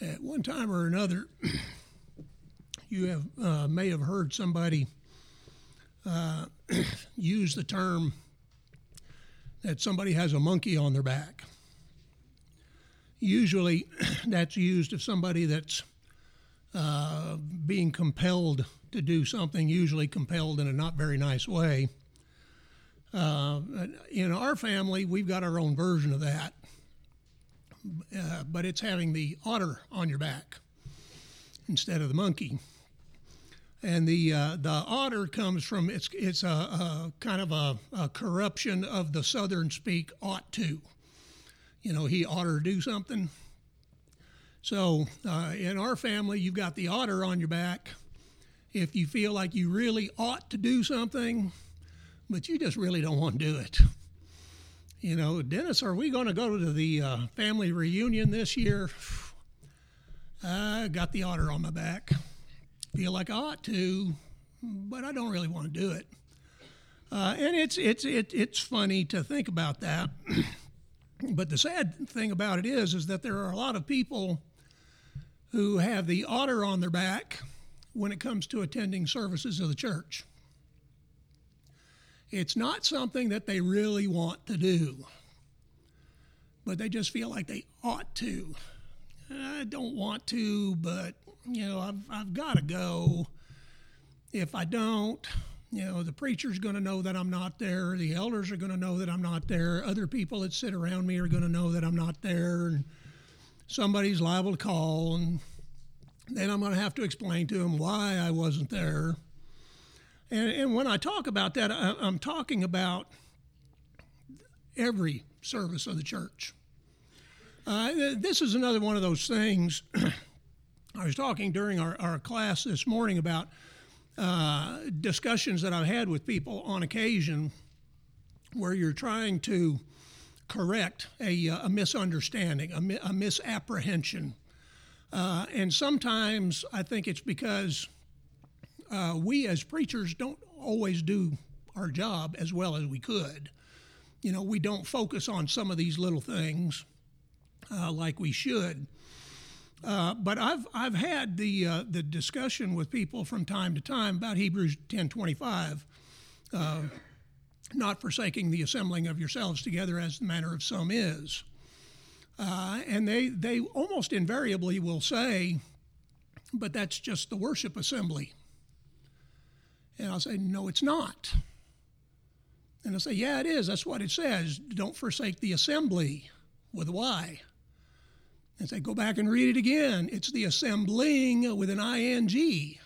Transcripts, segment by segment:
At one time or another, you have uh, may have heard somebody uh, use the term that somebody has a monkey on their back. Usually, that's used of somebody that's uh, being compelled to do something, usually compelled in a not very nice way. Uh, in our family, we've got our own version of that uh, but it's having the otter on your back instead of the monkey. And the uh, the otter comes from it's it's a, a kind of a, a, corruption of the southern speak ought to. You know, he ought to do something. So uh, in our family, you've got the otter on your back. If you feel like you really ought to do something, but you just really don't want to do it you know, Dennis, are we going to go to the uh, family reunion this year? I got the otter on my back. Feel like I ought to, but I don't really want to do it. Uh, and it's it's it, it's funny to think about that. but the sad thing about it is, is that there are a lot of people who have the otter on their back when it comes to attending services of the church. It's not something that they really want to do, but they just feel like they ought to. I don't want to, but you know, I've I've got to go. If I don't, you know, the preacher's going to know that I'm not there. The elders are going to know that I'm not there. Other people that sit around me are going to know that I'm not there, and somebody's liable to call, and then I'm going to have to explain to them why I wasn't there. And, and when I talk about that, I, I'm talking about every service of the church. Uh, this is another one of those things. I was talking during our, our class this morning about uh, discussions that I've had with people on occasion where you're trying to correct a, a misunderstanding, a, a misapprehension. Uh, and sometimes I think it's because uh, we as preachers don't always do our job as well as we could. You know, we don't focus on some of these little things uh, like we should. Uh, but I've I've had the uh, the discussion with people from time to time about Hebrews ten twenty five, uh, not forsaking the assembling of yourselves together as the manner of some is, uh, and they they almost invariably will say, but that's just the worship assembly. And I'll say, No, it's not. And I'll say, Yeah, it is. That's what it says. Don't forsake the assembly with Y. And say, Go back and read it again. It's the assembling with an ing.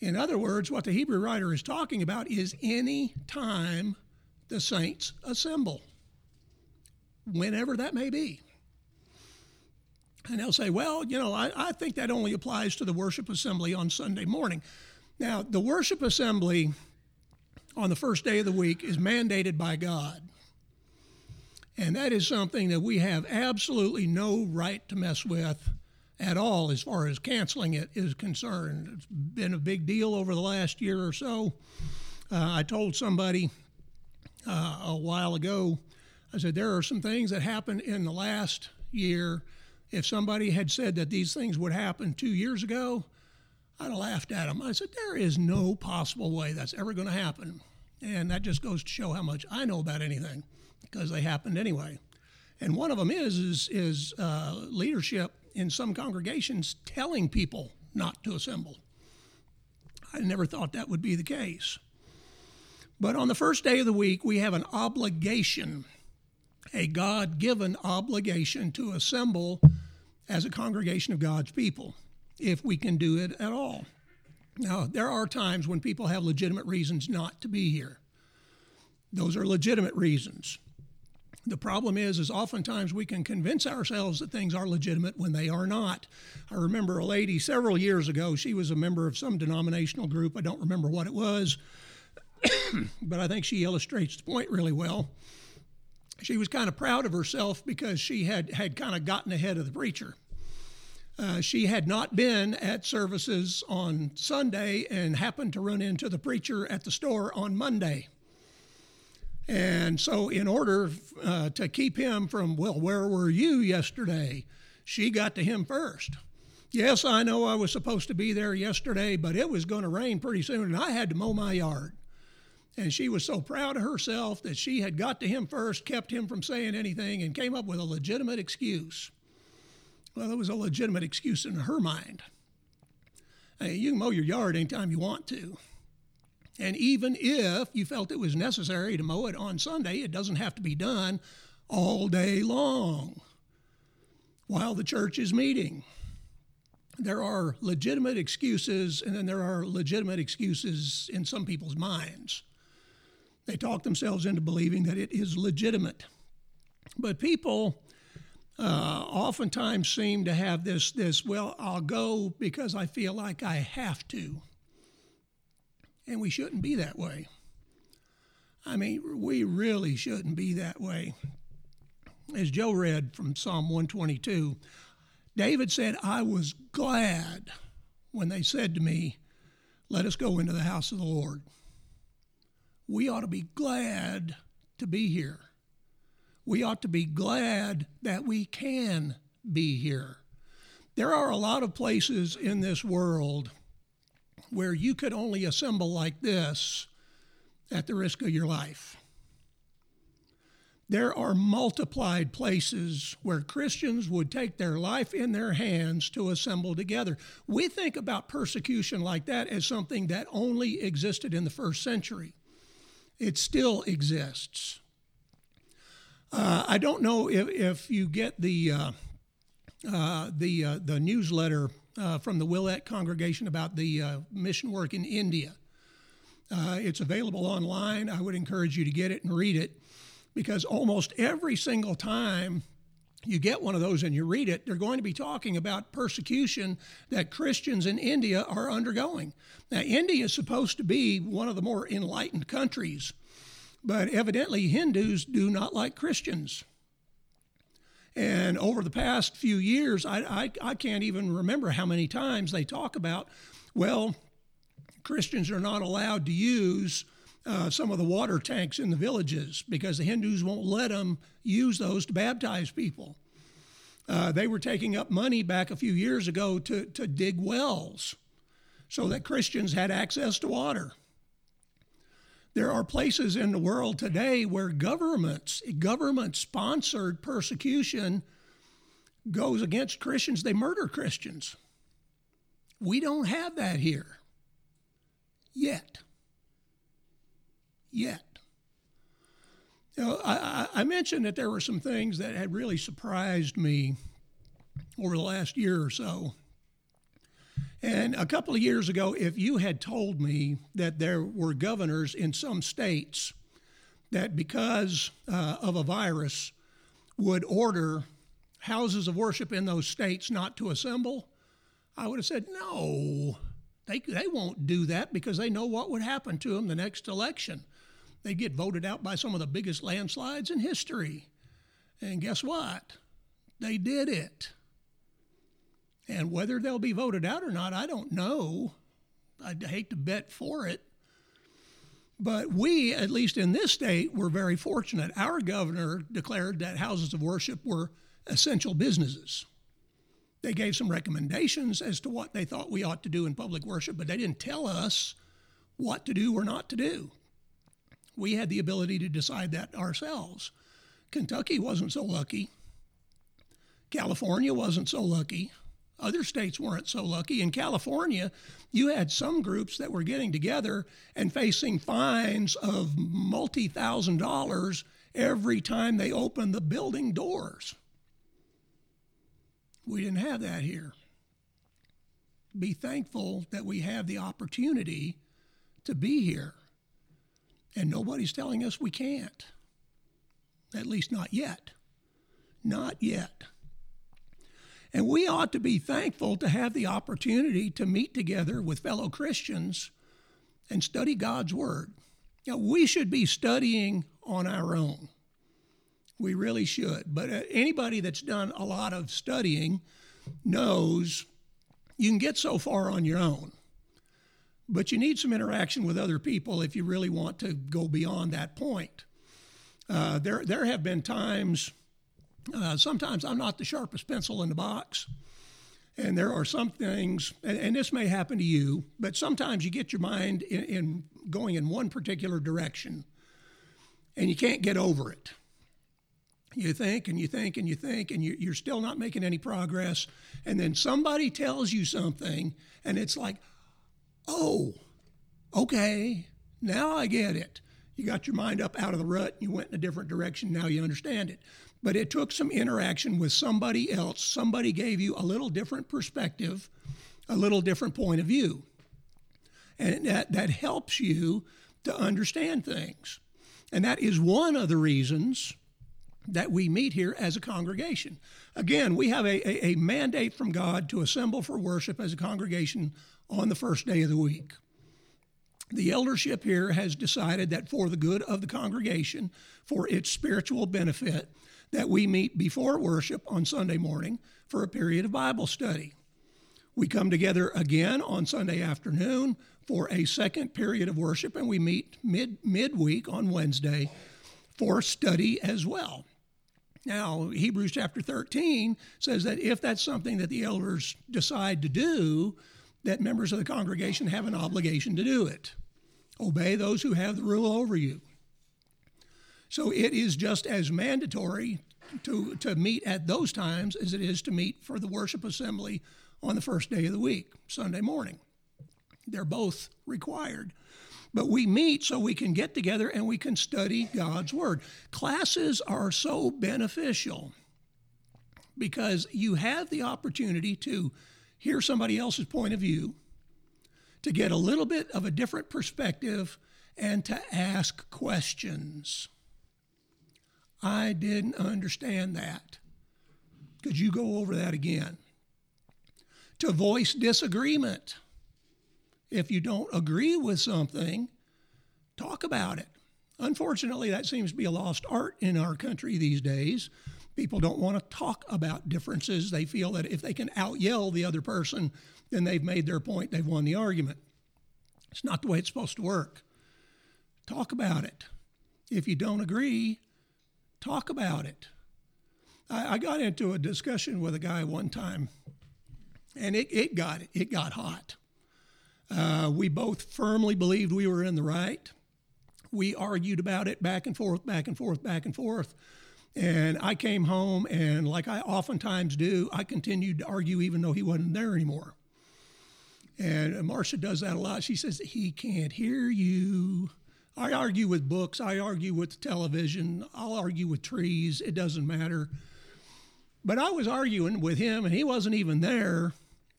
In other words, what the Hebrew writer is talking about is any time the saints assemble, whenever that may be. And they'll say, well, you know, I, I think that only applies to the worship assembly on Sunday morning. Now, the worship assembly on the first day of the week is mandated by God. And that is something that we have absolutely no right to mess with at all as far as canceling it is concerned. It's been a big deal over the last year or so. Uh, I told somebody uh, a while ago, I said, there are some things that happened in the last year. If somebody had said that these things would happen two years ago, I'd laughed at him. I said, There is no possible way that's ever going to happen. And that just goes to show how much I know about anything because they happened anyway. And one of them is is, is uh, leadership in some congregations telling people not to assemble. I never thought that would be the case. But on the first day of the week, we have an obligation, a God given obligation to assemble as a congregation of God's people if we can do it at all. Now, there are times when people have legitimate reasons not to be here. Those are legitimate reasons. The problem is, is oftentimes we can convince ourselves that things are legitimate when they are not. I remember a lady several years ago. She was a member of some denominational group. I don't remember what it was, but I think she illustrates the point really well. She was kind of proud of herself because she had had kind of gotten ahead of the preacher. Uh, she had not been at services on Sunday and happened to run into the preacher at the store on Monday. And so, in order uh, to keep him from, well, where were you yesterday? she got to him first. Yes, I know I was supposed to be there yesterday, but it was going to rain pretty soon, and I had to mow my yard. And she was so proud of herself that she had got to him first, kept him from saying anything, and came up with a legitimate excuse. Well, it was a legitimate excuse in her mind. Hey, you can mow your yard anytime you want to. And even if you felt it was necessary to mow it on Sunday, it doesn't have to be done all day long while the church is meeting. There are legitimate excuses, and then there are legitimate excuses in some people's minds. They talk themselves into believing that it is legitimate. But people uh, oftentimes seem to have this, this, well, I'll go because I feel like I have to. And we shouldn't be that way. I mean, we really shouldn't be that way. As Joe read from Psalm 122, David said, I was glad when they said to me, Let us go into the house of the Lord. We ought to be glad to be here. We ought to be glad that we can be here. There are a lot of places in this world where you could only assemble like this at the risk of your life. There are multiplied places where Christians would take their life in their hands to assemble together. We think about persecution like that as something that only existed in the first century. It still exists. Uh, I don't know if, if you get the uh, uh, the uh, the newsletter uh, from the Willett congregation about the uh, mission work in India. it's available online. I would encourage you to get it and read it because almost every single time you get one of those and you read it, they're going to be talking about persecution that Christians in India are undergoing. Now, India is supposed to be one of the more enlightened countries but evidently, Hindus do not like Christians. And over the past few years, I, I, I, can't even remember how many times they talk about, well, Christians are not allowed to use uh, some of the water tanks in the villages because the Hindus won't let them use those to baptize people. Uh, they were taking up money back a few years ago to, to dig wells so that Christians had access to water. There are places in the world today where governments, government sponsored persecution goes against Christians. They murder Christians. We don't have that here yet. Yet. You know, I, I mentioned that there were some things that had really surprised me over the last year or so. And a couple of years ago, if you had told me that there were governors in some states that because uh, of a virus would order houses of worship in those states not to assemble, I would have said, no, they, they won't do that because they know what would happen to them the next election. They'd get voted out by some of the biggest landslides in history. And guess what? They did it. And whether they'll be voted out or not, I don't know. I'd hate to bet for it. But we, at least in this state, were very fortunate. Our governor declared that houses of worship were essential businesses. They gave some recommendations as to what they thought we ought to do in public worship, but they didn't tell us what to do or not to do. We had the ability to decide that ourselves. Kentucky wasn't so lucky. California wasn't so lucky. Other states weren't so lucky. In California, you had some groups that were getting together and facing fines of multi thousand dollars every time they opened the building doors. We didn't have that here. Be thankful that we have the opportunity to be here. And nobody's telling us we can't. At least not yet. Not yet. And we ought to be thankful to have the opportunity to meet together with fellow Christians and study God's Word. We should be studying on our own. We really should. But uh, anybody that's done a lot of studying knows you can get so far on your own. But you need some interaction with other people if you really want to go beyond that point. Uh, there, there have been times Uh, sometimes I'm not the sharpest pencil in the box. And there are some things, and, and, this may happen to you, but sometimes you get your mind in, in going in one particular direction and you can't get over it. You think and you think and you think, and you, are still not making any progress. And then somebody tells you something, and it's like, oh, okay, now I get it. You got your mind up out of the rut, you went in a different direction, now you understand it. But it took some interaction with somebody else. Somebody gave you a little different perspective, a little different point of view. And that, that helps you to understand things. And that is one of the reasons that we meet here as a congregation. Again, we have a, a, a, mandate from God to assemble for worship as a congregation on the first day of the week. The eldership here has decided that for the good of the congregation, for its spiritual benefit, that we meet before worship on Sunday morning for a period of Bible study. We come together again on Sunday afternoon for a second period of worship, and we meet mid midweek on Wednesday for study as well. Now, Hebrews chapter 13 says that if that's something that the elders decide to do, that members of the congregation have an obligation to do it. Obey those who have the rule over you. So it is just as mandatory to, to meet at those times as it is to meet for the worship assembly on the first day of the week, Sunday morning. They're both required. But we meet so we can get together and we can study God's Word. Classes are so beneficial because you have the opportunity to hear somebody else's point of view, to get a little bit of a different perspective, and to ask questions. I didn't understand that. Could you go over that again? To voice disagreement. If you don't agree with something, talk about it. Unfortunately, that seems to be a lost art in our country these days. People don't want to talk about differences. They feel that if they can out yell the other person, then they've made their point, they've won the argument. It's not the way it's supposed to work. Talk about it. If you don't agree, talk about it. I, I got into a discussion with a guy one time, and it, it got it got hot. Uh, we both firmly believed we were in the right. We argued about it back and forth, back and forth, back and forth. And I came home, and like I oftentimes do, I continued to argue even though he wasn't there anymore. And Marcia does that a lot. She says, He can't hear you. I argue with books, I argue with television, I'll argue with trees, it doesn't matter. But I was arguing with him, and he wasn't even there.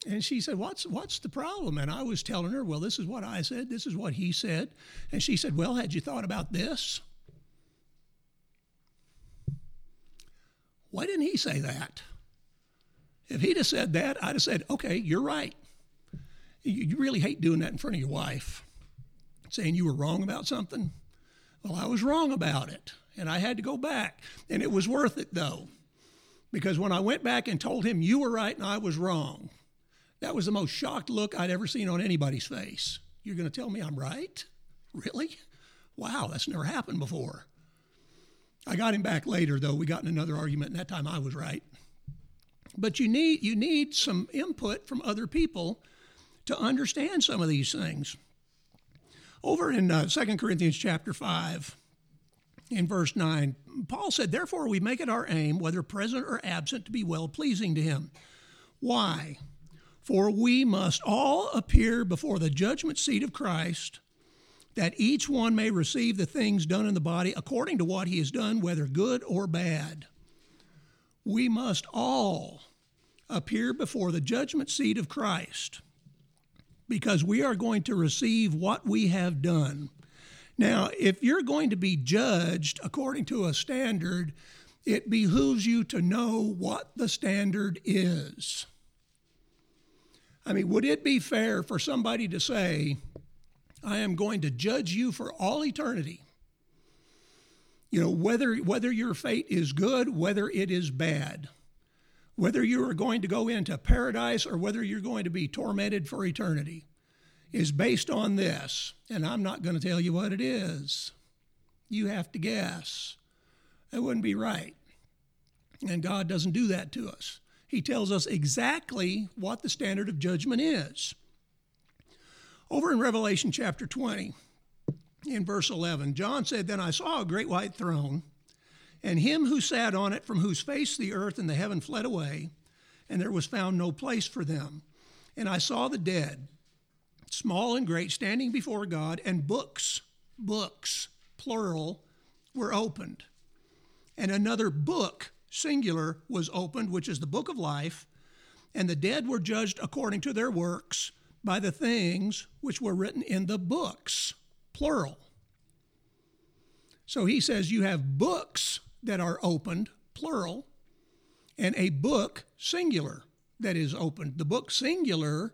And she said, "What's what's the problem?" And I was telling her, "Well, this is what I said. This is what he said." And she said, "Well, had you thought about this?" Why didn't he say that? If he'd have said that, I'd have said, "Okay, you're right. You, you really hate doing that in front of your wife, saying you were wrong about something." Well, I was wrong about it, and I had to go back, and it was worth it though, because when I went back and told him you were right and I was wrong that was the most shocked look I'd ever seen on anybody's face. You're going to tell me I'm right? Really? Wow, that's never happened before. I got him back later, though. We got in another argument, and that time I was right. But you need, you need some input from other people to understand some of these things. Over in uh, 2 Corinthians chapter 5, in verse 9, Paul said, Therefore we make it our aim, whether present or absent, to be well pleasing to him. Why? For we must all appear before the judgment seat of Christ, that each one may receive the things done in the body according to what he has done, whether good or bad. We must all appear before the judgment seat of Christ because we are going to receive what we have done. Now, if you're going to be judged according to a standard, it behooves you to know what the standard is. I mean, would it be fair for somebody to say, I am going to judge you for all eternity? You know, whether, whether your fate is good, whether it is bad, whether you are going to go into paradise or whether you're going to be tormented for eternity, is based on this. And I'm not going to tell you what it is. You have to guess. That wouldn't be right. And God doesn't do that to us. He tells us exactly what the standard of judgment is. Over in Revelation chapter 20, in verse 11, John said, Then I saw a great white throne, and him who sat on it, from whose face the earth and the heaven fled away, and there was found no place for them. And I saw the dead, small and great, standing before God, and books, books, plural, were opened. And another book, singular, was opened, which is the book of life. And the dead were judged according to their works by the things which were written in the books, plural. So he says you have books that are opened, plural, and a book, singular, that is opened. The book, singular,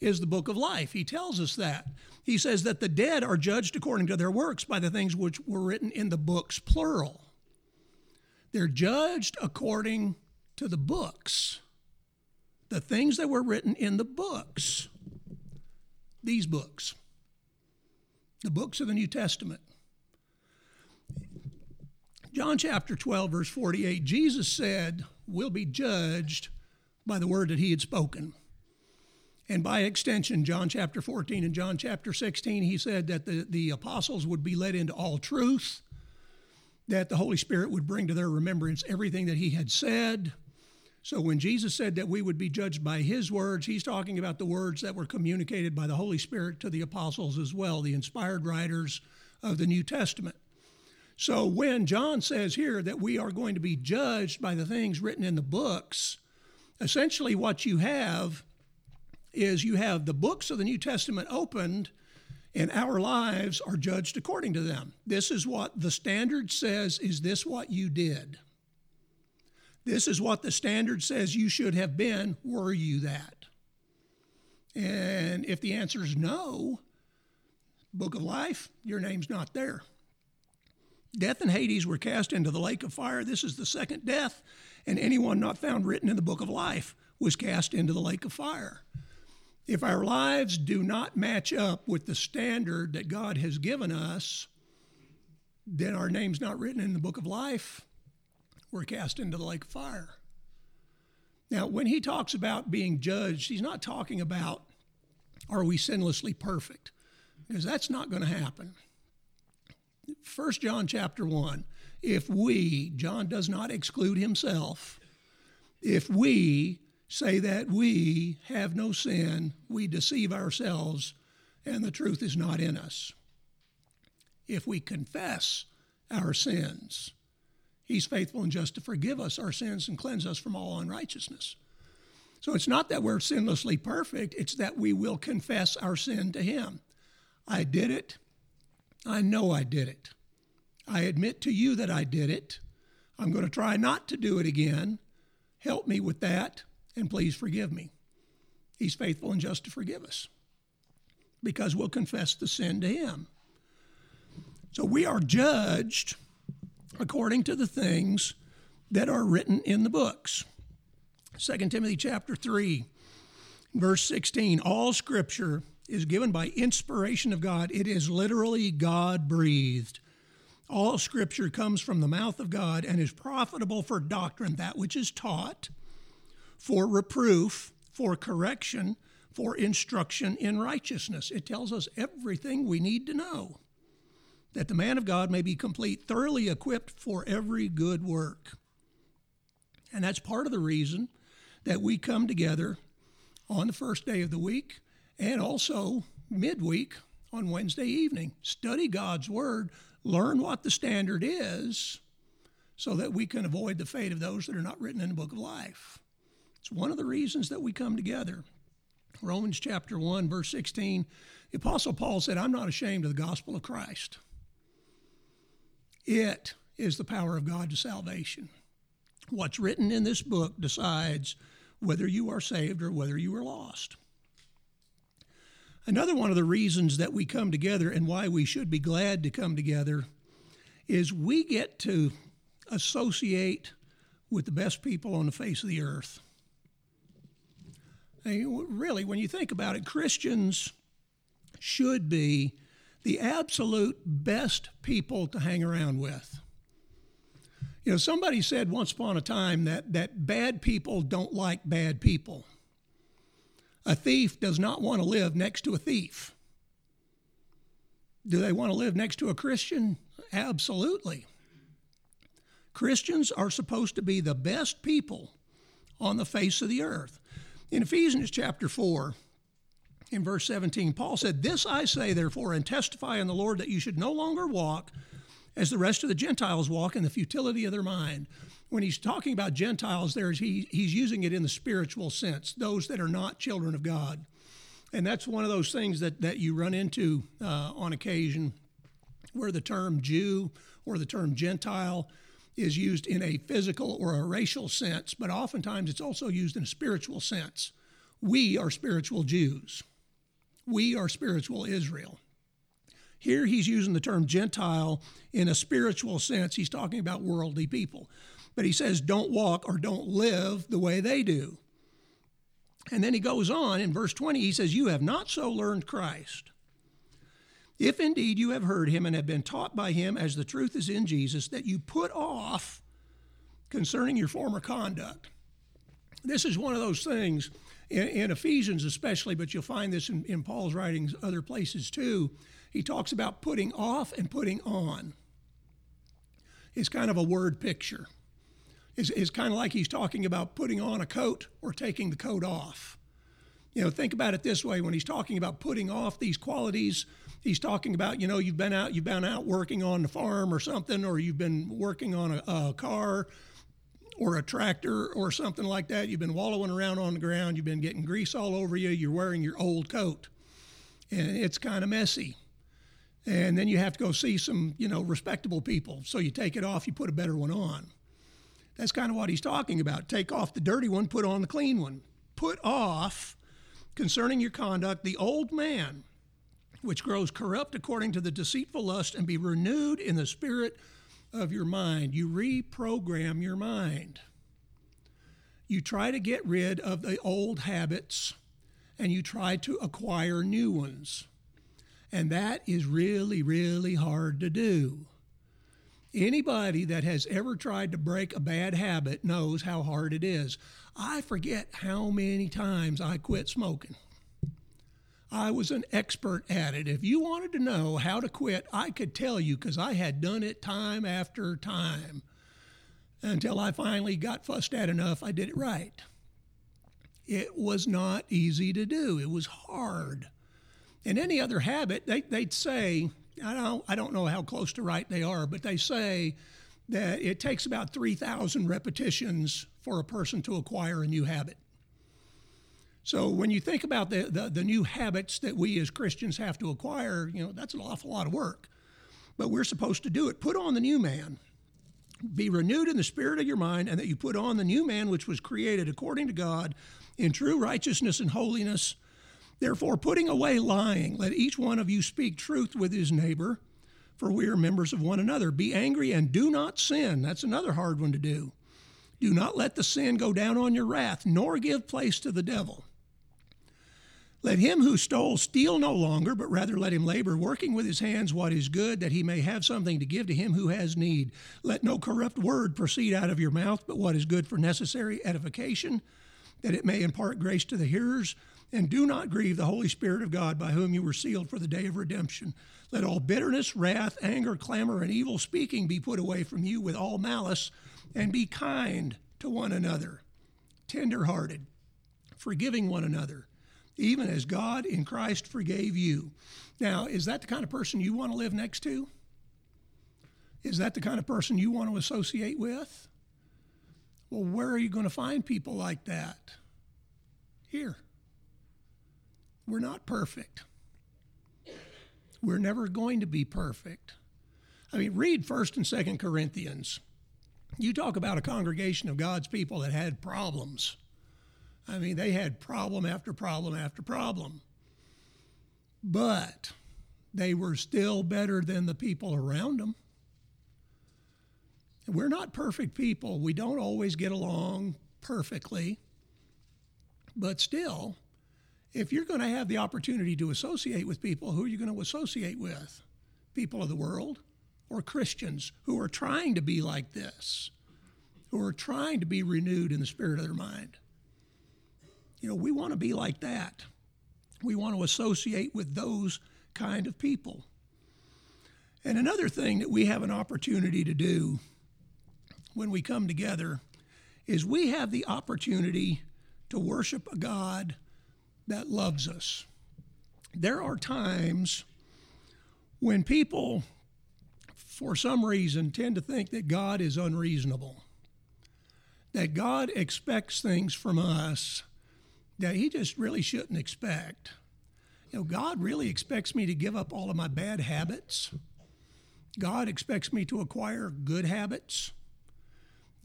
is the book of life. He tells us that. He says that the dead are judged according to their works by the things which were written in the books, plural. They're judged according to the books, the things that were written in the books, these books, the books of the New Testament. John chapter 12, verse 48, Jesus said, We'll be judged by the word that he had spoken. And by extension, John chapter 14 and John chapter 16, he said that the, the apostles would be led into all truth, that the Holy Spirit would bring to their remembrance everything that he had said. So when Jesus said that we would be judged by his words, he's talking about the words that were communicated by the Holy Spirit to the apostles as well, the inspired writers of the New Testament. So when John says here that we are going to be judged by the things written in the books, essentially what you have is you have the books of the New Testament opened and our lives are judged according to them. This is what the standard says. Is this what you did? This is what the standard says you should have been. Were you that? And if the answer is no, book of life, your name's not there. Death and Hades were cast into the lake of fire. This is the second death, and anyone not found written in the book of life was cast into the lake of fire. If our lives do not match up with the standard that God has given us, then our name's not written in the book of life. We're cast into the lake of fire. Now, when he talks about being judged, he's not talking about are we sinlessly perfect, because that's not going to happen. 1 John chapter 1, if we, John does not exclude himself, if we say that we have no sin, we deceive ourselves, and the truth is not in us. If we confess our sins, He's faithful and just to forgive us our sins and cleanse us from all unrighteousness. So it's not that we're sinlessly perfect, it's that we will confess our sin to Him. I did it. I know I did it. I admit to you that I did it. I'm going to try not to do it again. Help me with that and please forgive me. He's faithful and just to forgive us because we'll confess the sin to him. So we are judged according to the things that are written in the books. 2 Timothy chapter 3 verse 16 all scripture is given by inspiration of God. It is literally God breathed. All scripture comes from the mouth of God and is profitable for doctrine, that which is taught, for reproof, for correction, for instruction in righteousness. It tells us everything we need to know that the man of God may be complete, thoroughly equipped for every good work. And that's part of the reason that we come together on the first day of the week and also midweek on Wednesday evening. Study God's Word, learn what the standard is, so that we can avoid the fate of those that are not written in the book of life. It's one of the reasons that we come together. Romans chapter 1, verse 16, the Apostle Paul said, I'm not ashamed of the gospel of Christ. It is the power of God to salvation. What's written in this book decides whether you are saved or whether you are lost. Another one of the reasons that we come together and why we should be glad to come together is we get to associate with the best people on the face of the earth And really, when you think about it, Christians should be the absolute best people to hang around with. You know, somebody said once upon a time that, that bad people don't like bad people. A thief does not want to live next to a thief. Do they want to live next to a Christian? Absolutely. Christians are supposed to be the best people on the face of the earth. In Ephesians chapter 4, in verse 17, Paul said, This I say, therefore, and testify in the Lord that you should no longer walk as the rest of the Gentiles walk in the futility of their mind. When he's talking about Gentiles, there, he, he's using it in the spiritual sense, those that are not children of God. And that's one of those things that, that you run into uh, on occasion where the term Jew or the term Gentile is used in a physical or a racial sense, but oftentimes it's also used in a spiritual sense. We are spiritual Jews. We are spiritual Israel. Here he's using the term Gentile in a spiritual sense. He's talking about worldly people. But he says, don't walk or don't live the way they do. And then he goes on in verse 20, he says, You have not so learned Christ. If indeed you have heard him and have been taught by him as the truth is in Jesus, that you put off concerning your former conduct. This is one of those things in, in Ephesians, especially, but you'll find this in, in Paul's writings other places too. He talks about putting off and putting on. It's kind of a word picture. It's, it's kind of like he's talking about putting on a coat or taking the coat off. You know, think about it this way when he's talking about putting off these qualities, he's talking about, you know, you've been out, you've been out working on the farm or something, or you've been working on a, a car or a tractor or something like that. You've been wallowing around on the ground, you've been getting grease all over you, you're wearing your old coat. And it's kind of messy and then you have to go see some you know respectable people so you take it off you put a better one on that's kind of what he's talking about. Take off the dirty one put on the clean one. Put off concerning your conduct the old man which grows corrupt according to the deceitful lust and be renewed in the spirit of your mind. You reprogram your mind. You try to get rid of the old habits and you try to acquire new ones. And that is really, really hard to do. Anybody that has ever tried to break a bad habit knows how hard it is. I forget how many times I quit smoking. I was an expert at it. If you wanted to know how to quit, I could tell you because I had done it time after time until I finally got fussed at enough I did it right. It was not easy to do, it was hard. In any other habit, they, they'd say, I don't, I don't know how close to right they are, but they say that it takes about 3,000 repetitions for a person to acquire a new habit. So when you think about the, the, the, new habits that we as Christians have to acquire, you know, that's an awful lot of work. But we're supposed to do it. Put on the new man. Be renewed in the spirit of your mind, and that you put on the new man which was created according to God in true righteousness and holiness. Therefore, putting away lying, let each one of you speak truth with his neighbor, for we are members of one another. Be angry and do not sin. That's another hard one to do. Do not let the sin go down on your wrath, nor give place to the devil. Let him who stole steal no longer, but rather let him labor, working with his hands what is good, that he may have something to give to him who has need. Let no corrupt word proceed out of your mouth, but what is good for necessary edification, that it may impart grace to the hearers. And do not grieve the Holy Spirit of God by whom you were sealed for the day of redemption. Let all bitterness, wrath, anger, clamor, and evil speaking be put away from you with all malice, and be kind to one another, tenderhearted, forgiving one another, even as God in Christ forgave you. Now, is that the kind of person you want to live next to? Is that the kind of person you want to associate with? Well, where are you going to find people like that? Here. We're not perfect. We're never going to be perfect. I mean, read 1st and 2nd Corinthians. You talk about a congregation of God's people that had problems. I mean, they had problem after problem after problem. But they were still better than the people around them. We're not perfect people. We don't always get along perfectly. But still, if you're going to have the opportunity to associate with people, who are you going to associate with? People of the world or Christians who are trying to be like this, who are trying to be renewed in the spirit of their mind. You know, we want to be like that. We want to associate with those kind of people. And another thing that we have an opportunity to do when we come together is we have the opportunity to worship a God that loves us. There are times when people, for some reason, tend to think that God is unreasonable, that God expects things from us that He just really shouldn't expect. You know, God really expects me to give up all of my bad habits. God expects me to acquire good habits.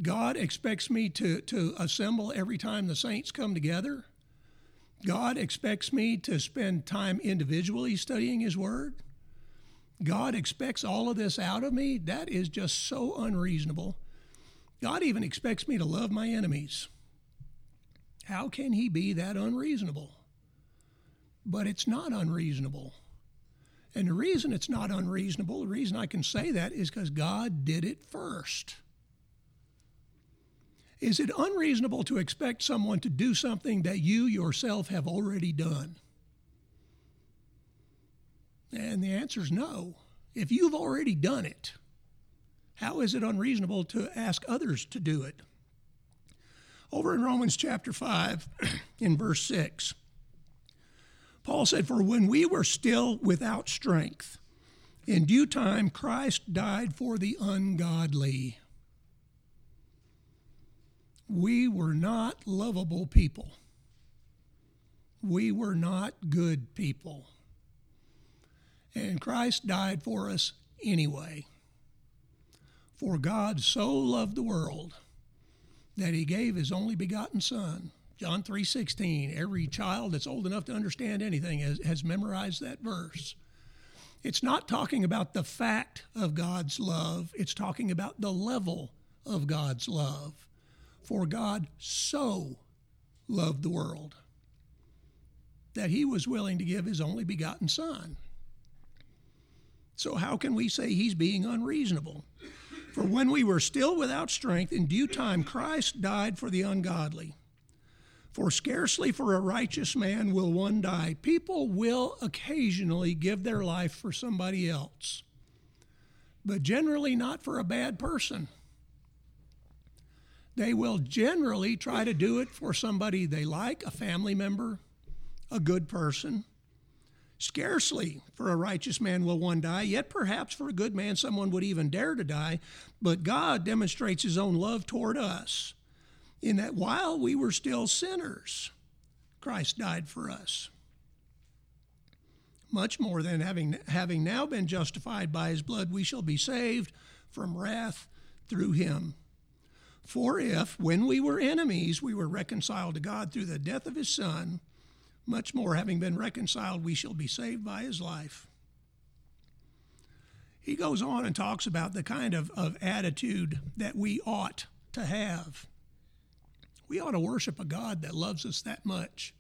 God expects me to, to assemble every time the saints come together. God expects me to spend time individually studying His Word. God expects all of this out of me. That is just so unreasonable. God even expects me to love my enemies. How can He be that unreasonable? But it's not unreasonable. And the reason it's not unreasonable, the reason I can say that is because God did it first. Is it unreasonable to expect someone to do something that you yourself have already done? And the answer is no. If you've already done it, how is it unreasonable to ask others to do it? Over in Romans chapter 5, in verse 6, Paul said, For when we were still without strength, in due time Christ died for the ungodly. We were not lovable people. We were not good people. And Christ died for us anyway. For God so loved the world that he gave his only begotten Son John 3:16. Every child that's old enough to understand anything has, has memorized that verse. It's not talking about the fact of God's love, it's talking about the level of God's love. For God so loved the world that he was willing to give his only begotten Son. So, how can we say he's being unreasonable? For when we were still without strength, in due time Christ died for the ungodly. For scarcely for a righteous man will one die. People will occasionally give their life for somebody else, but generally not for a bad person. They will generally try to do it for somebody they like, a family member, a good person. Scarcely for a righteous man will one die, yet perhaps for a good man someone would even dare to die. But God demonstrates his own love toward us in that while we were still sinners, Christ died for us. Much more than having, having now been justified by his blood, we shall be saved from wrath through him. For if, when we were enemies, we were reconciled to God through the death of his Son, much more, having been reconciled, we shall be saved by his life. He goes on and talks about the kind of, of attitude that we ought to have we ought to worship a God that loves us that much.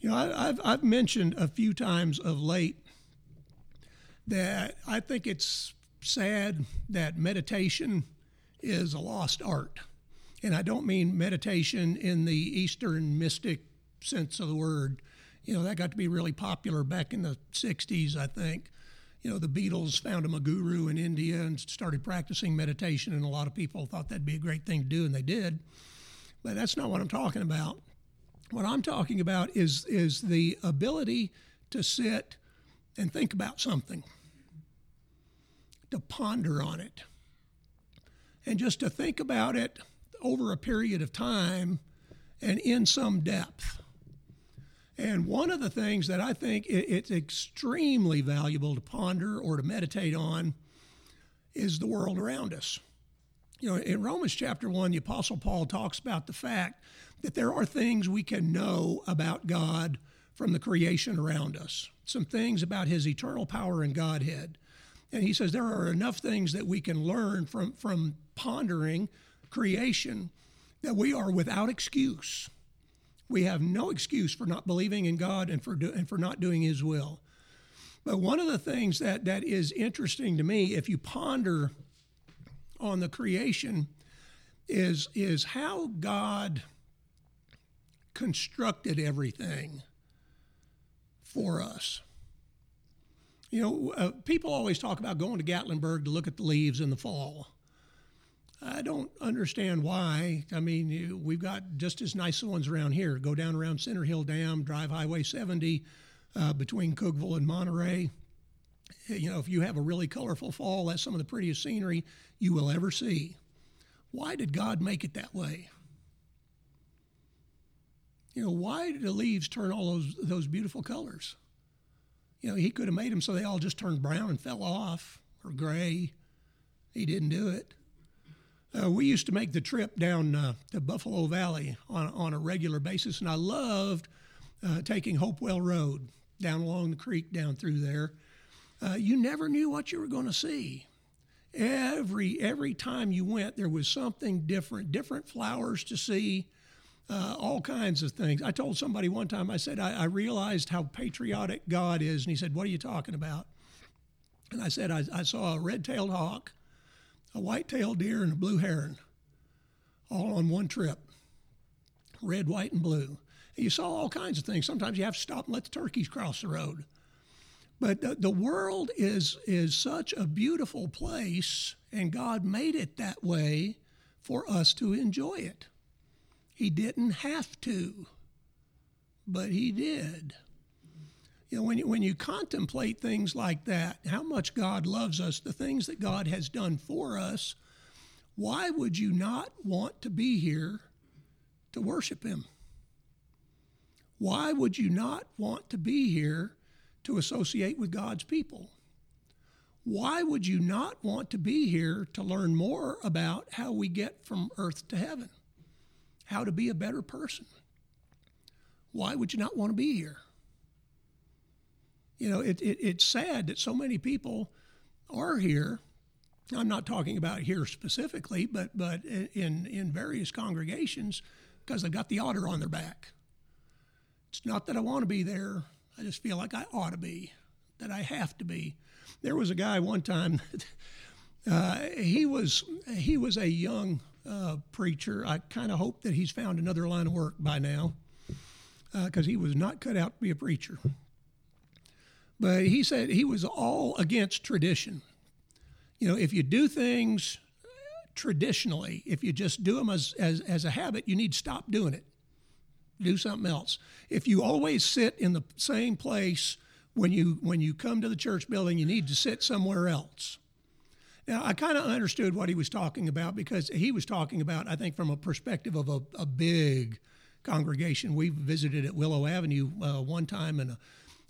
You know, I, have I've mentioned a few times of late that I think it's sad that meditation is a lost art. And I don't mean meditation in the Eastern mystic sense of the word. You know, that got to be really popular back in the 60s, I think. You know, the Beatles found a guru in India and started practicing meditation, and a lot of people thought that'd be a great thing to do, and they did. But that's not what I'm talking about. What I'm talking about is, is the ability to sit and think about something, to ponder on it, and just to think about it over a period of time and in some depth. And one of the things that I think it's extremely valuable to ponder or to meditate on is the world around us. You know, in Romans chapter 1, the Apostle Paul talks about the fact that there are things we can know about God from the creation around us, some things about his eternal power and Godhead. And he says there are enough things that we can learn from, from pondering creation that we are without excuse. We have no excuse for not believing in God and for, do, and for not doing his will. But one of the things that, that is interesting to me, if you ponder on the creation, is, is how God constructed everything for us. You know, uh, people always talk about going to Gatlinburg to look at the leaves in the fall. I don't understand why. I mean, we've got just as nice ones around here. Go down around Center Hill Dam, drive Highway 70 uh, between Cookeville and Monterey. You know, if you have a really colorful fall, that's some of the prettiest scenery you will ever see. Why did God make it that way? You know, why did the leaves turn all those those beautiful colors? You know, he could have made them so they all just turned brown and fell off or gray. He didn't do it. Uh, we used to make the trip down uh, to Buffalo Valley on, on a regular basis, and I loved uh, taking Hopewell Road down along the creek down through there. Uh, you never knew what you were going to see. Every every time you went, there was something different, different flowers to see, uh, all kinds of things. I told somebody one time, I said, I, I realized how patriotic God is, and he said, What are you talking about? And I said, I, I saw a red-tailed hawk a white-tailed deer and a blue heron, all on one trip, red, white, and blue. And you saw all kinds of things. Sometimes you have to stop and let the turkeys cross the road. But the, the world is is such a beautiful place, and God made it that way for us to enjoy it. He didn't have to, but He did. You know, when you, when you contemplate things like that, how much God loves us, the things that God has done for us, why would you not want to be here to worship Him? Why would you not want to be here to associate with God's people? Why would you not want to be here to learn more about how we get from earth to heaven? How to be a better person? Why would you not want to be here? You know, it, it, it's sad that so many people are here. I'm not talking about here specifically, but but in in various congregations because they've got the order on their back. It's not that I want to be there. I just feel like I ought to be, that I have to be. There was a guy one time. uh, he was he was a young uh, preacher. I kind of hope that he's found another line of work by now, because uh, he was not cut out to be a preacher. But he said he was all against tradition. You know, if you do things traditionally, if you just do them as, as, as a habit, you need to stop doing it. Do something else. If you always sit in the same place when you when you come to the church building, you need to sit somewhere else. Now, I kind of understood what he was talking about because he was talking about, I think, from a perspective of a, a big congregation. We visited at Willow Avenue uh, one time, and a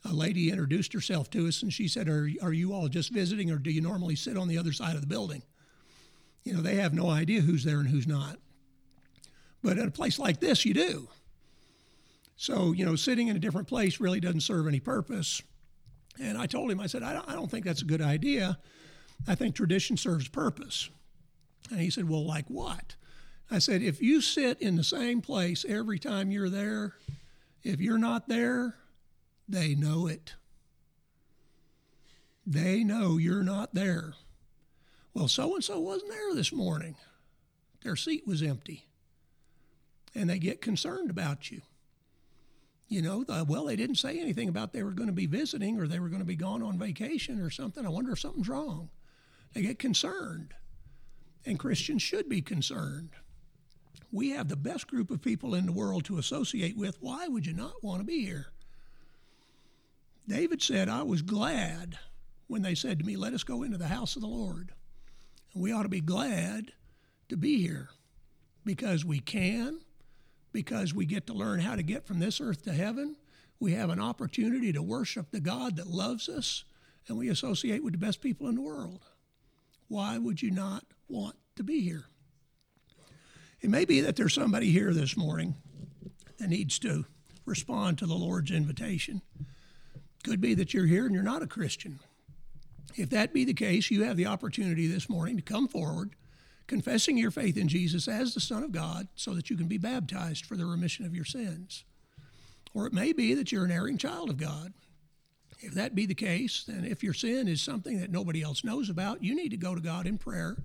a lady introduced herself to us and she said, are, are you all just visiting or do you normally sit on the other side of the building? You know, they have no idea who's there and who's not. But at a place like this, you do. So, you know, sitting in a different place really doesn't serve any purpose. And I told him, I said, I don't, I don't think that's a good idea. I think tradition serves purpose. And he said, Well, like what? I said, If you sit in the same place every time you're there, if you're not there, they know it. They know you're not there. Well, so and so wasn't there this morning. Their seat was empty. And they get concerned about you. You know, the, well, they didn't say anything about they were going to be visiting or they were going to be gone on vacation or something. I wonder if something's wrong. They get concerned. And Christians should be concerned. We have the best group of people in the world to associate with. Why would you not want to be here? David said, I was glad when they said to me, Let us go into the house of the Lord. And we ought to be glad to be here because we can, because we get to learn how to get from this earth to heaven. We have an opportunity to worship the God that loves us, and we associate with the best people in the world. Why would you not want to be here? It may be that there's somebody here this morning that needs to respond to the Lord's invitation. Could be that you're here and you're not a Christian. If that be the case, you have the opportunity this morning to come forward, confessing your faith in Jesus as the Son of God, so that you can be baptized for the remission of your sins. Or it may be that you're an erring child of God If that be the case, then if your sin is something that nobody else knows about, you need to go to God in prayer,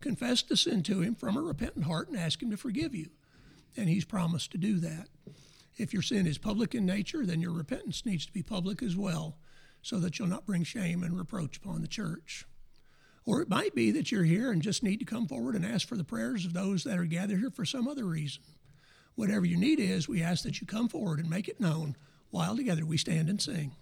confess the sin to Him from a repentant heart, and ask Him to forgive you. And He's promised to do that. If your sin is public in nature, then your repentance needs to be public as well, so that you'll not bring shame and reproach upon the church. Or it might be that you're here and just need to come forward and ask for the prayers of those that are gathered here for some other reason. Whatever your need is, we ask that you come forward and make it known while together we stand and sing.